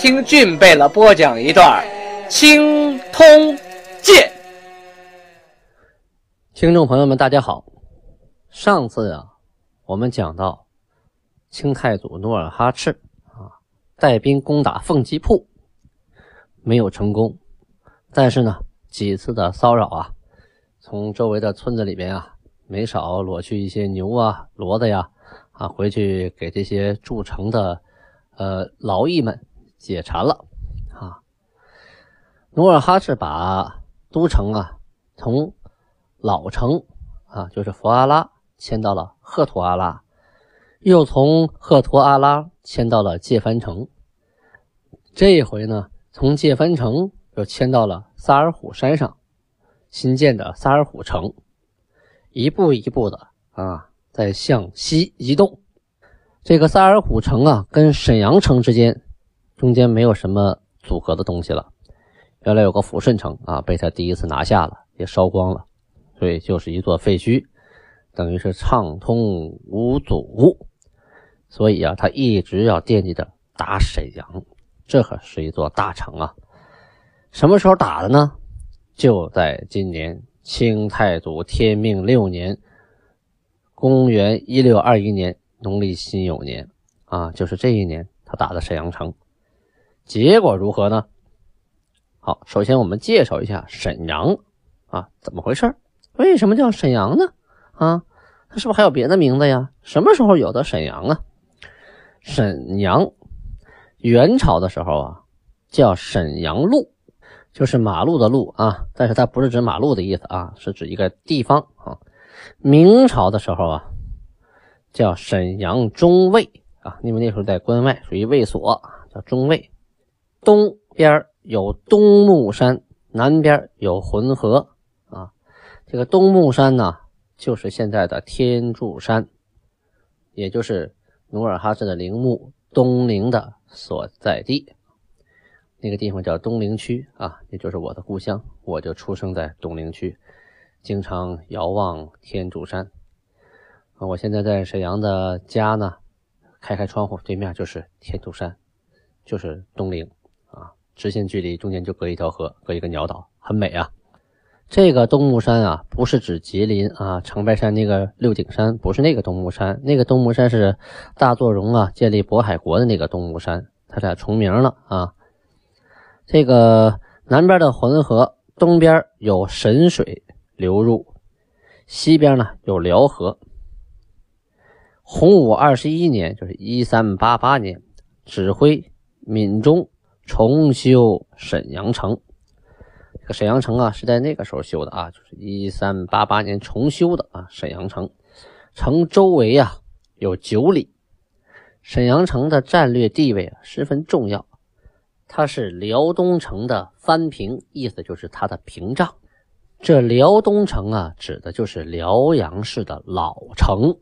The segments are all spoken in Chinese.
听俊贝勒播讲一段《青通剑》。听众朋友们，大家好。上次啊，我们讲到清太祖努尔哈赤啊，带兵攻打凤吉铺，没有成功。但是呢，几次的骚扰啊，从周围的村子里边啊，没少裸去一些牛啊、骡子呀。啊，回去给这些筑城的呃劳役们解馋了啊！努尔哈赤把都城啊从老城啊，就是佛阿拉迁到了赫图阿拉，又从赫图阿拉迁到了界藩城。这一回呢，从界藩城又迁到了萨尔虎山上新建的萨尔虎城，一步一步的啊。在向西移动，这个萨尔虎城啊，跟沈阳城之间中间没有什么阻隔的东西了。原来有个抚顺城啊，被他第一次拿下了，也烧光了，所以就是一座废墟，等于是畅通无阻。所以啊，他一直要惦记着打沈阳，这可是一座大城啊。什么时候打的呢？就在今年清太祖天命六年。公元一六二一年农历辛酉年，啊，就是这一年，他打的沈阳城，结果如何呢？好，首先我们介绍一下沈阳，啊，怎么回事？为什么叫沈阳呢？啊，它是不是还有别的名字呀？什么时候有的沈阳啊？沈阳，元朝的时候啊，叫沈阳路，就是马路的路啊，但是它不是指马路的意思啊，是指一个地方啊。明朝的时候啊，叫沈阳中卫啊，因为那时候在关外，属于卫所，叫中卫。东边有东木山，南边有浑河啊。这个东木山呢，就是现在的天柱山，也就是努尔哈赤的陵墓东陵的所在地。那个地方叫东陵区啊，也就是我的故乡，我就出生在东陵区。经常遥望天柱山！我现在在沈阳的家呢，开开窗户，对面就是天柱山，就是东陵，直线距离中间就隔一条河，隔一个鸟岛，很美啊。这个东木山啊，不是指吉林啊长白山那个六顶山，不是那个东木山，那个东木山是大作荣啊建立渤海国的那个东木山，它俩重名了啊。这个南边的浑河，东边有神水。流入西边呢，有辽河。洪武二十一年，就是一三八八年，指挥闽中重修沈阳城。这个沈阳城啊，是在那个时候修的啊，就是一三八八年重修的啊。沈阳城城周围啊有九里，沈阳城的战略地位啊十分重要，它是辽东城的藩屏，意思就是它的屏障。这辽东城啊，指的就是辽阳市的老城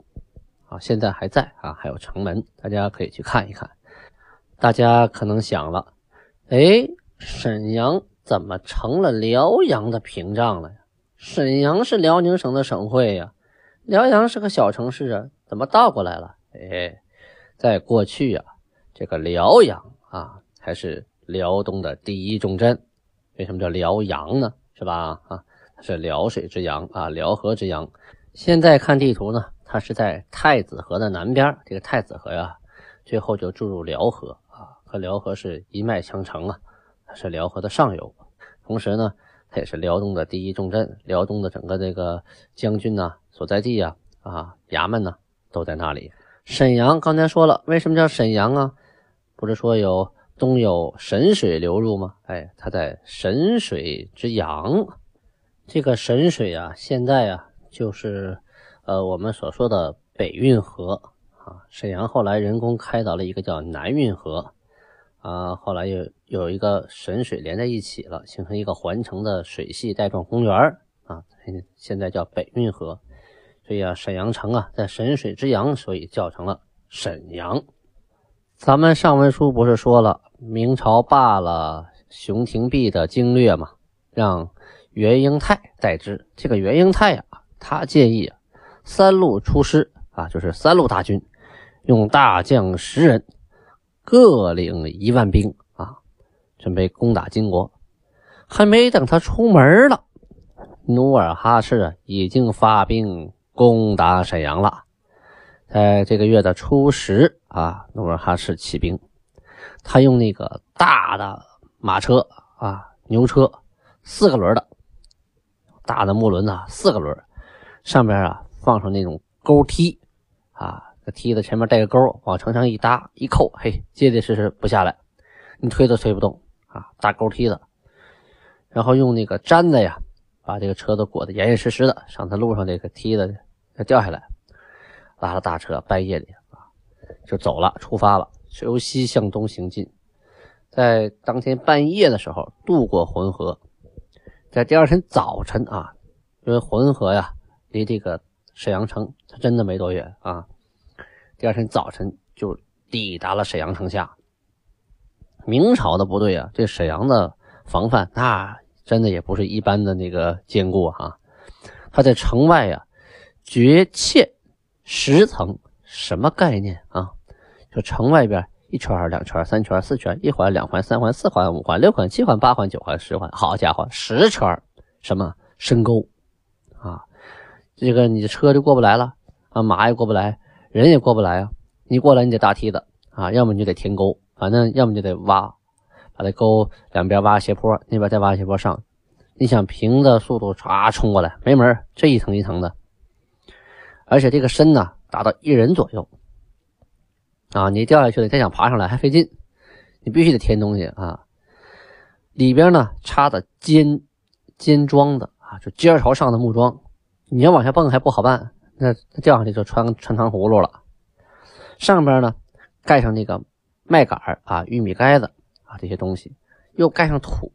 啊，现在还在啊，还有城门，大家可以去看一看。大家可能想了，哎，沈阳怎么成了辽阳的屏障了呀？沈阳是辽宁省的省会呀，辽阳是个小城市啊，怎么倒过来了？哎，在过去啊，这个辽阳啊，才是辽东的第一重镇。为什么叫辽阳呢？是吧？啊？它是辽水之阳啊，辽河之阳。现在看地图呢，它是在太子河的南边。这个太子河呀，最后就注入辽河，和辽河是一脉相承啊，它是辽河的上游。同时呢，它也是辽东的第一重镇，辽东的整个这个将军呐所在地呀，啊，衙门呢都在那里。沈阳刚才说了，为什么叫沈阳啊？不是说有东有神水流入吗？哎，它在神水之阳。这个神水啊，现在啊，就是呃我们所说的北运河啊。沈阳后来人工开凿了一个叫南运河，啊，后来又有一个沈水连在一起了，形成一个环城的水系带状公园啊，现在叫北运河。所以啊，沈阳城啊，在沈水之阳，所以叫成了沈阳。咱们上文书不是说了，明朝罢了熊廷弼的经略嘛，让袁英泰代之。这个袁英泰啊，他建议啊，三路出师啊，就是三路大军，用大将十人，各领一万兵啊，准备攻打金国。还没等他出门了，努尔哈赤，已经发兵。攻打沈阳了，在这个月的初十啊，努尔哈赤起兵，他用那个大的马车啊，牛车，四个轮的，大的木轮子，四个轮，上边啊放上那种钩梯啊，梯子前面带个钩，往城墙一搭一扣，嘿，结结实实不下来，你推都推不动啊，大钩梯子，然后用那个毡子呀，把这个车子裹得严严实实的，省得路上这个梯子。他掉下来，拉了大车，半夜里啊就走了，出发了，由西向东行进。在当天半夜的时候渡过浑河，在第二天早晨啊，因为浑河呀离这个沈阳城它真的没多远啊，第二天早晨就抵达了沈阳城下。明朝的部队啊，这沈阳的防范那真的也不是一般的那个坚固啊，他在城外呀。绝堑十层什么概念啊？就城外边一圈、两圈、三圈、四圈，一环、两环、三环、四环、五环、六环、七环、八环、九环、十环，好家伙，十圈什么深沟啊？这个你的车就过不来了啊，马也过不来，人也过不来啊。你过来你得搭梯子啊，要么你就得填沟，反正要么就得挖，把这沟两边挖斜坡，那边再挖斜坡上。你想平的速度唰冲过来没门，这一层一层的。而且这个深呢，达到一人左右啊！你掉下去了，再想爬上来还费劲，你必须得填东西啊。里边呢插的尖尖桩的啊，就尖朝上的木桩，你要往下蹦还不好办，那掉下去就穿穿糖葫芦了。上边呢盖上那个麦秆啊、玉米杆子啊这些东西，又盖上土，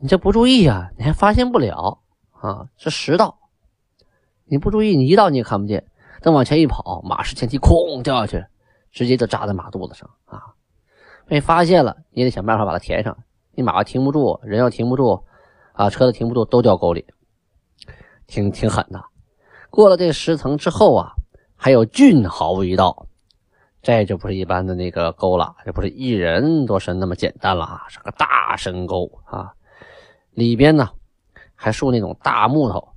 你这不注意啊，你还发现不了啊，是实道。你不注意，你一到你也看不见。等往前一跑，马失前蹄，哐掉下去，直接就扎在马肚子上啊！被发现了，你得想办法把它填上。你马要停不住，人要停不住，啊，车子停不住，都掉沟里，挺挺狠的。过了这十层之后啊，还有俊豪一道，这就不是一般的那个沟了，这不是一人多深那么简单了啊，是个大深沟啊！里边呢还竖那种大木头。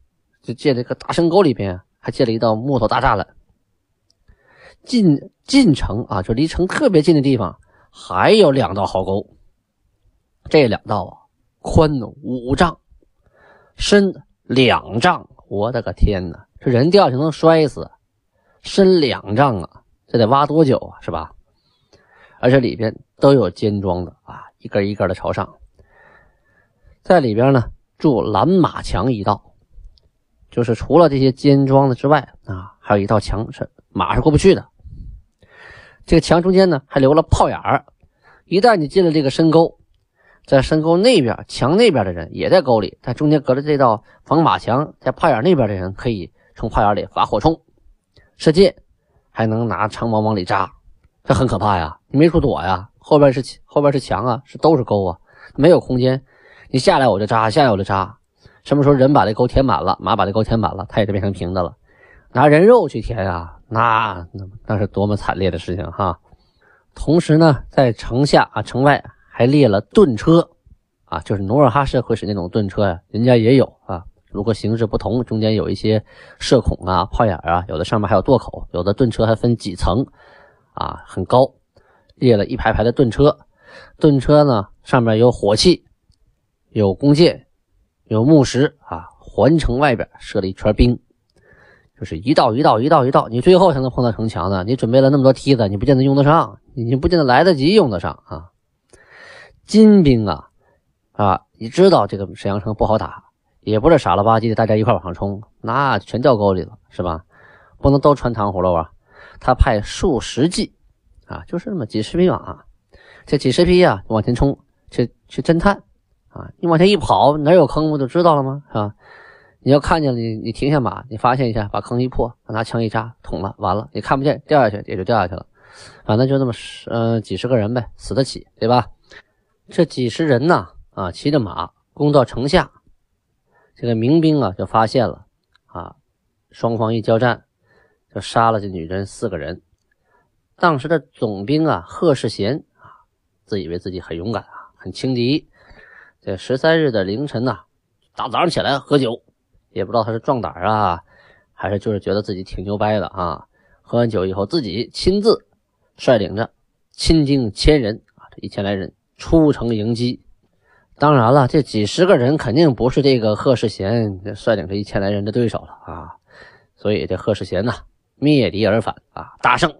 就建这个大深沟里边，还建了一道木头大栅栏。进进城啊，就离城特别近的地方，还有两道壕沟。这两道啊，宽五丈，深两丈。我的个天哪，这人掉下去能摔死。深两丈啊，这得挖多久啊，是吧？而且里边都有尖桩的啊，一根一根的朝上。在里边呢，筑拦马墙一道。就是除了这些尖桩的之外啊，还有一道墙是马是过不去的。这个墙中间呢还留了炮眼儿，一旦你进了这个深沟，在深沟那边墙那边的人也在沟里，在中间隔着这道防马墙，在炮眼那边的人可以从花园里发火冲、射箭，还能拿长矛往里扎，这很可怕呀！你没处躲呀，后边是后边是墙啊，是都是沟啊，没有空间，你下来我就扎，下来我就扎。什么时候人把这沟填满了，马把这沟填满了，它也就变成平的了。拿人肉去填啊，那那那是多么惨烈的事情哈！同时呢，在城下啊、城外还列了盾车啊，就是努尔哈赤会使那种盾车呀，人家也有啊。如果形式不同，中间有一些射孔啊、炮眼啊，有的上面还有垛口，有的盾车还分几层啊，很高，列了一排排的盾车。盾车呢，上面有火器，有弓箭。有木石啊，环城外边设了一圈兵，就是一道一道一道一道，你最后才能碰到城墙呢。你准备了那么多梯子，你不见得用得上，你不见得来得及用得上啊。金兵啊啊，你知道这个沈阳城不好打，也不是傻了吧唧的大家一块往上冲，那全掉沟里了，是吧？不能都穿糖葫芦啊。他派数十骑啊，就是那么几十匹马，这几十匹呀往前冲，去去侦探啊！你往前一跑，哪有坑不就知道了吗？是吧？你要看见了，你你停下马，你发现一下，把坑一破，拿枪一扎，捅了，完了，你看不见，掉下去也就掉下去了。反正就那么十嗯几十个人呗，死得起，对吧？这几十人呢，啊，骑着马攻到城下，这个民兵啊就发现了，啊，双方一交战，就杀了这女人四个人。当时的总兵啊，贺世贤啊，自以为自己很勇敢啊，很轻敌。这十三日的凌晨呐，大早上起来喝酒，也不知道他是壮胆啊，还是就是觉得自己挺牛掰的啊。喝完酒以后，自己亲自率领着亲兵千人啊，这一千来人出城迎击。当然了，这几十个人肯定不是这个贺世贤率领这一千来人的对手了啊。所以这贺世贤呐，灭敌而返啊，大胜。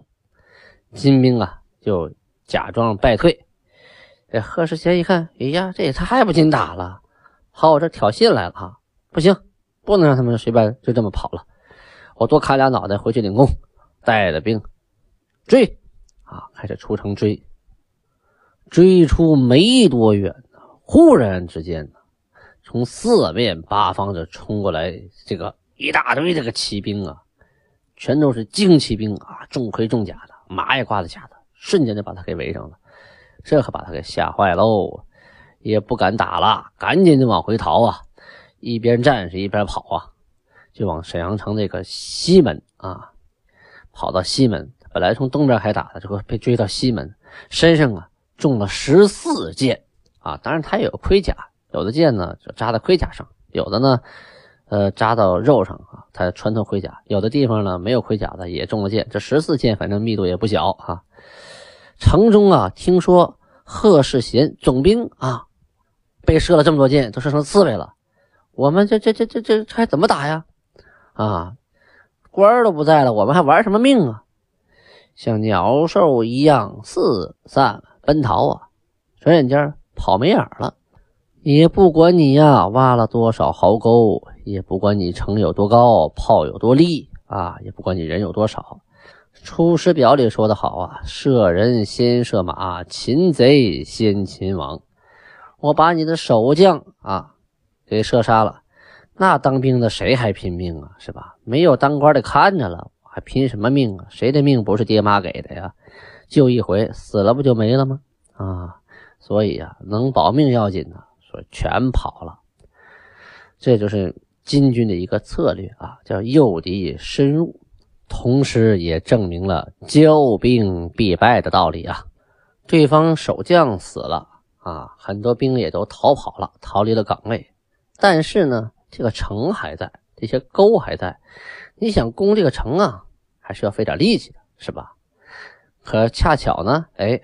金兵啊，就假装败退。这贺世贤一看，哎呀，这也太不经打了，跑我这挑衅来了啊！不行，不能让他们随便就这么跑了。我多砍俩脑袋回去领功，带着兵追啊，开始出城追。追出没多远，忽然之间，从四面八方就冲过来这个一大堆这个骑兵啊，全都是精骑兵啊，重盔重甲的。马也挂在甲的，瞬间就把他给围上了，这可把他给吓坏喽，也不敢打了，赶紧就往回逃啊！一边战士一边跑啊，就往沈阳城这个西门啊，跑到西门。本来从东边开打的，这个被追到西门，身上啊中了十四箭啊！当然他也有盔甲，有的箭呢就扎在盔甲上，有的呢。呃，扎到肉上啊，他穿透盔甲。有的地方呢，没有盔甲的也中了箭。这十四箭，反正密度也不小啊。城中啊，听说贺世贤总兵啊，被射了这么多箭，都射成刺猬了。我们这这这这这还怎么打呀？啊，官儿都不在了，我们还玩什么命啊？像鸟兽一样四散奔逃啊，转眼间跑没影了。也不管你呀挖了多少壕沟，也不管你城有多高，炮有多利啊，也不管你人有多少。《出师表》里说的好啊：“射人先射马，擒贼先擒王。”我把你的守将啊给射杀了，那当兵的谁还拼命啊？是吧？没有当官的看着了，还拼什么命啊？谁的命不是爹妈给的呀？就一回死了不就没了吗？啊！所以啊，能保命要紧呐。说全跑了，这就是金军的一个策略啊，叫诱敌深入，同时也证明了骄兵必败的道理啊。对方守将死了啊，很多兵也都逃跑了，逃离了岗位。但是呢，这个城还在，这些沟还在。你想攻这个城啊，还是要费点力气的，是吧？可恰巧呢，哎，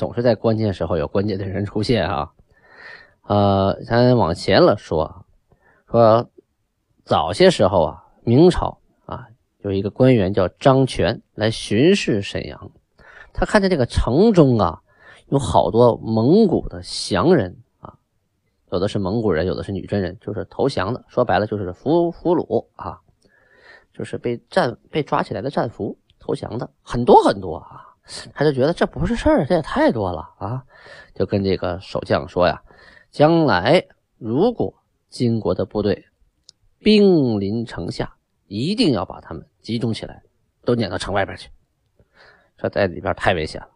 总是在关键时候有关键的人出现啊。呃，咱往前了说，说早些时候啊，明朝啊有一个官员叫张全来巡视沈阳，他看见这个城中啊有好多蒙古的降人啊，有的是蒙古人，有的是女真人，就是投降的，说白了就是俘俘虏啊，就是被战被抓起来的战俘投降的很多很多啊，他就觉得这不是事儿，这也太多了啊，就跟这个守将说呀。将来如果金国的部队兵临城下，一定要把他们集中起来，都撵到城外边去。说在里边太危险了。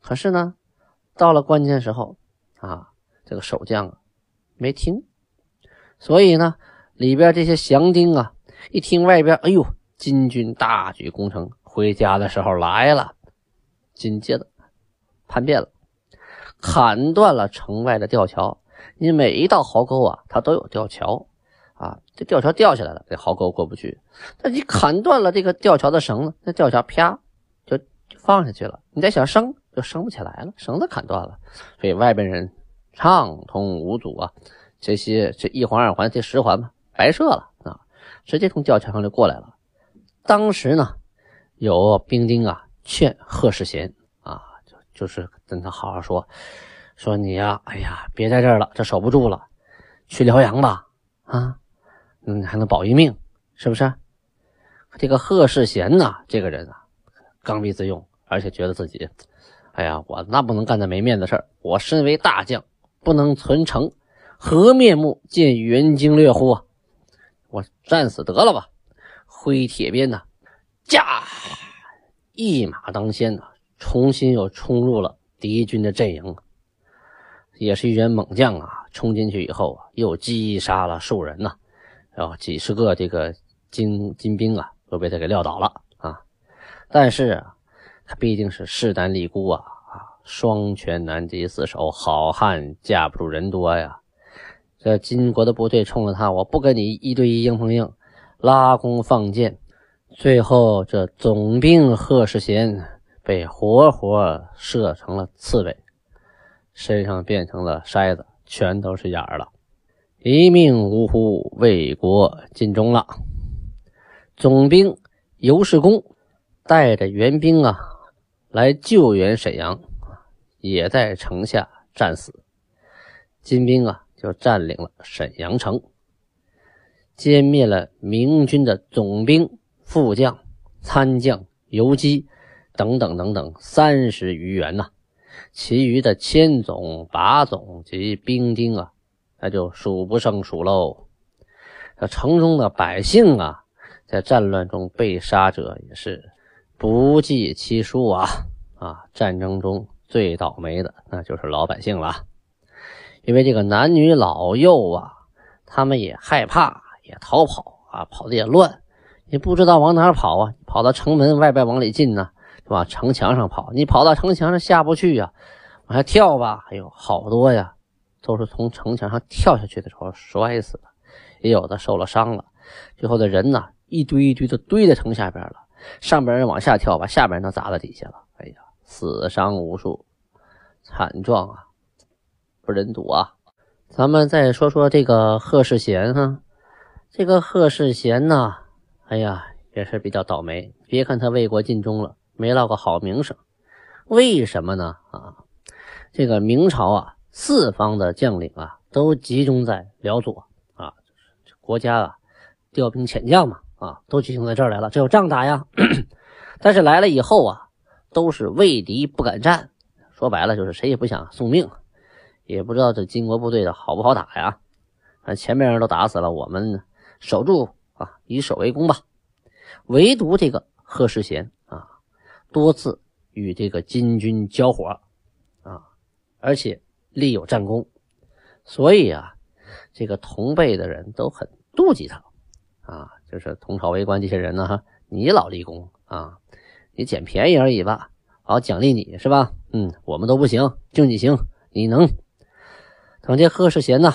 可是呢，到了关键时候啊，这个守将啊没听，所以呢，里边这些降兵啊一听外边，哎呦，金军大举攻城，回家的时候来了，紧接着叛变了。砍断了城外的吊桥，你每一道壕沟啊，它都有吊桥啊。这吊桥掉下来了，这壕沟过不去。那你砍断了这个吊桥的绳子，那吊桥啪就放下去了。你再想升，就升不起来了，绳子砍断了。所以外边人畅通无阻啊。这些这一环二环这十环嘛，白设了啊，直接从吊桥上就过来了。当时呢，有兵丁啊劝贺世贤啊。就就是跟他好好说，说你呀，哎呀，别在这儿了，这守不住了，去辽阳吧，啊，嗯，还能保一命，是不是？这个贺世贤呐，这个人啊，刚愎自用，而且觉得自己哎呀，我那不能干那没面子事儿。我身为大将，不能存诚，何面目见元经略乎啊？我战死得了吧！挥铁鞭呐，驾，一马当先呐，重新又冲入了敌军的阵营。也是一员猛将啊！冲进去以后啊，又击杀了数人呐，然后几十个这个金金兵啊，都被他给撂倒了啊。但是啊。他毕竟是势单力孤啊啊！双拳难敌四手，好汉架不住人多呀。这金国的部队冲着他，我不跟你一对一硬碰硬，拉弓放箭。最后这总兵贺世贤被活活射成了刺猬，身上变成了筛子，全都是眼儿了。一命呜呼，为国尽忠了。总兵尤世公带着援兵啊。来救援沈阳也在城下战死。金兵啊，就占领了沈阳城，歼灭了明军的总兵、副将、参将、游击等等等等三十余员呐。其余的千总、把总及兵丁啊，那就数不胜数喽。这城中的百姓啊，在战乱中被杀者也是。不计其数啊！啊，战争中最倒霉的那就是老百姓了，因为这个男女老幼啊，他们也害怕，也逃跑啊，跑的也乱，你不知道往哪跑啊，跑到城门外边往里进呢，是吧？城墙上跑，你跑到城墙上下不去呀，往下跳吧，哎呦，好多呀，都是从城墙上跳下去的时候摔死的，也有的受了伤了，最后的人呢，一堆一堆的堆在城下边了。上边人往下跳，把下边人都砸到底下了。哎呀，死伤无数，惨状啊，不忍睹啊！咱们再说说这个贺世贤哈，这个贺世贤呢，哎呀，也是比较倒霉。别看他为国尽忠了，没落个好名声。为什么呢？啊，这个明朝啊，四方的将领啊，都集中在辽左啊，国家啊，调兵遣将嘛。啊，都集中在这儿来了，这有仗打呀。但是来了以后啊，都是畏敌不敢战，说白了就是谁也不想送命，也不知道这金国部队的好不好打呀。啊，前面人都打死了，我们守住啊，以守为攻吧。唯独这个贺世贤啊，多次与这个金军交火啊，而且立有战功，所以啊，这个同辈的人都很妒忌他啊。就是同朝为官这些人呢，你老立功啊，你捡便宜而已吧，好奖励你是吧？嗯，我们都不行，就你行，你能。等这贺世贤呢，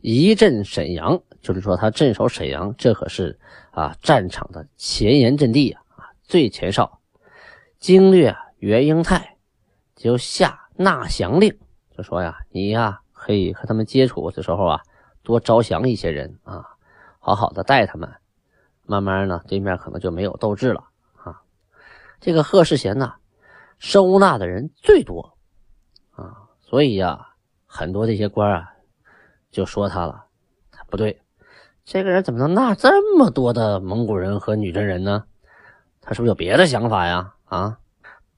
一镇沈阳，就是说他镇守沈阳，这可是啊战场的前沿阵地啊，最前哨。经略袁英泰就下纳降令，就说呀，你呀可以和他们接触的时候啊，多招降一些人啊，好好的带他们。慢慢呢，对面可能就没有斗志了啊。这个贺世贤呢，收纳的人最多啊，所以呀，很多这些官啊就说他了，他不对，这个人怎么能纳这么多的蒙古人和女真人呢？他是不是有别的想法呀？啊，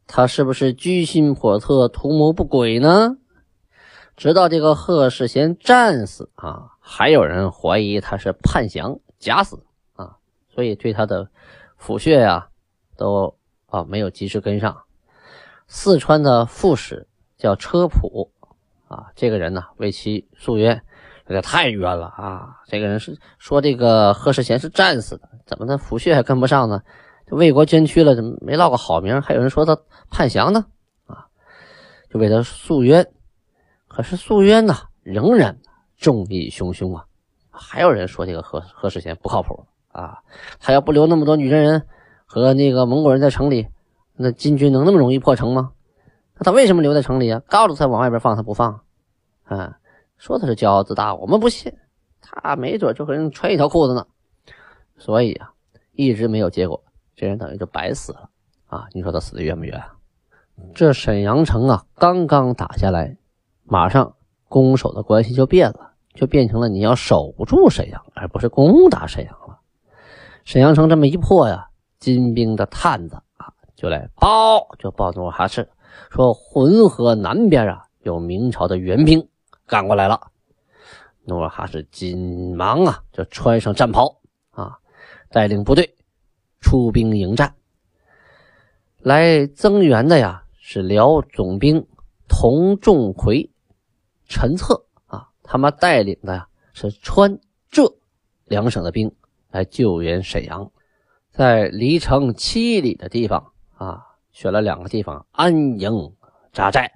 他是不是居心叵测、图谋不轨呢？直到这个贺世贤战死啊，还有人怀疑他是叛降假死啊。所以对他的府穴呀，都啊没有及时跟上。四川的副使叫车普啊，这个人呢为其诉冤，这个太冤了啊！这个人是说这个贺世贤是战死的，怎么他府穴还跟不上呢？为国捐躯了，怎么没落个好名？还有人说他叛降呢啊，就为他诉冤。可是诉冤呢，仍然众议汹汹啊！还有人说这个贺贺世贤不靠谱。啊，他要不留那么多女真人和那个蒙古人在城里，那金军能那么容易破城吗？那他为什么留在城里啊？告诉他往外边放，他不放。啊，说他是骄傲自大，我们不信，他没准就跟人穿一条裤子呢。所以啊，一直没有结果，这人等于就白死了啊！你说他死的冤不冤？这沈阳城啊，刚刚打下来，马上攻守的关系就变了，就变成了你要守住沈阳，而不是攻打沈阳了。沈阳城这么一破呀，金兵的探子啊就来报，就报努尔哈赤说浑河南边啊有明朝的援兵赶过来了。努尔哈赤紧忙啊就穿上战袍啊，带领部队出兵迎战。来增援的呀是辽总兵童仲奎、陈策啊，他们带领的呀是川浙两省的兵来救援沈阳。在离城七里的地方啊，选了两个地方安营扎寨。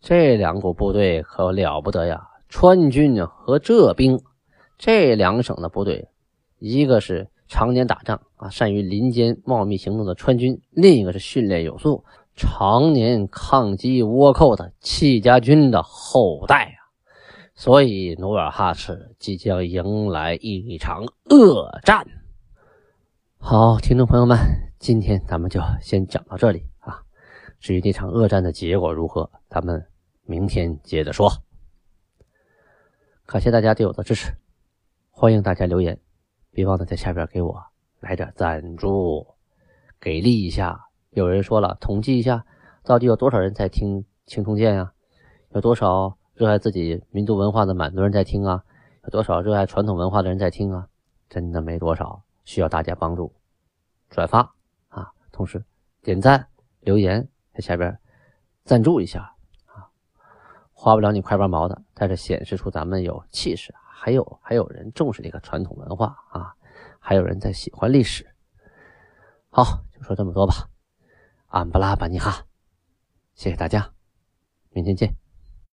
这两股部队可了不得呀！川军和浙兵这两省的部队，一个是常年打仗啊，善于林间茂密行动的川军；另一个是训练有素、常年抗击倭寇的戚家军的后代啊。所以，努尔哈赤即将迎来一场恶战。好，听众朋友们，今天咱们就先讲到这里啊。至于这场恶战的结果如何，咱们明天接着说。感谢大家对我的支持，欢迎大家留言，别忘了在下边给我来点赞助，给力一下。有人说了，统计一下，到底有多少人在听《青铜剑》呀？有多少热爱自己民族文化的满族人在听啊？有多少热爱传统文化的人在听啊？真的没多少。需要大家帮助，转发啊，同时点赞、留言，在下边赞助一下，花不了你块八毛的，但是显示出咱们有气势，还有还有人重视这个传统文化啊，还有人在喜欢历史。好，就说这么多吧，安布拉巴尼哈，谢谢大家，明天见。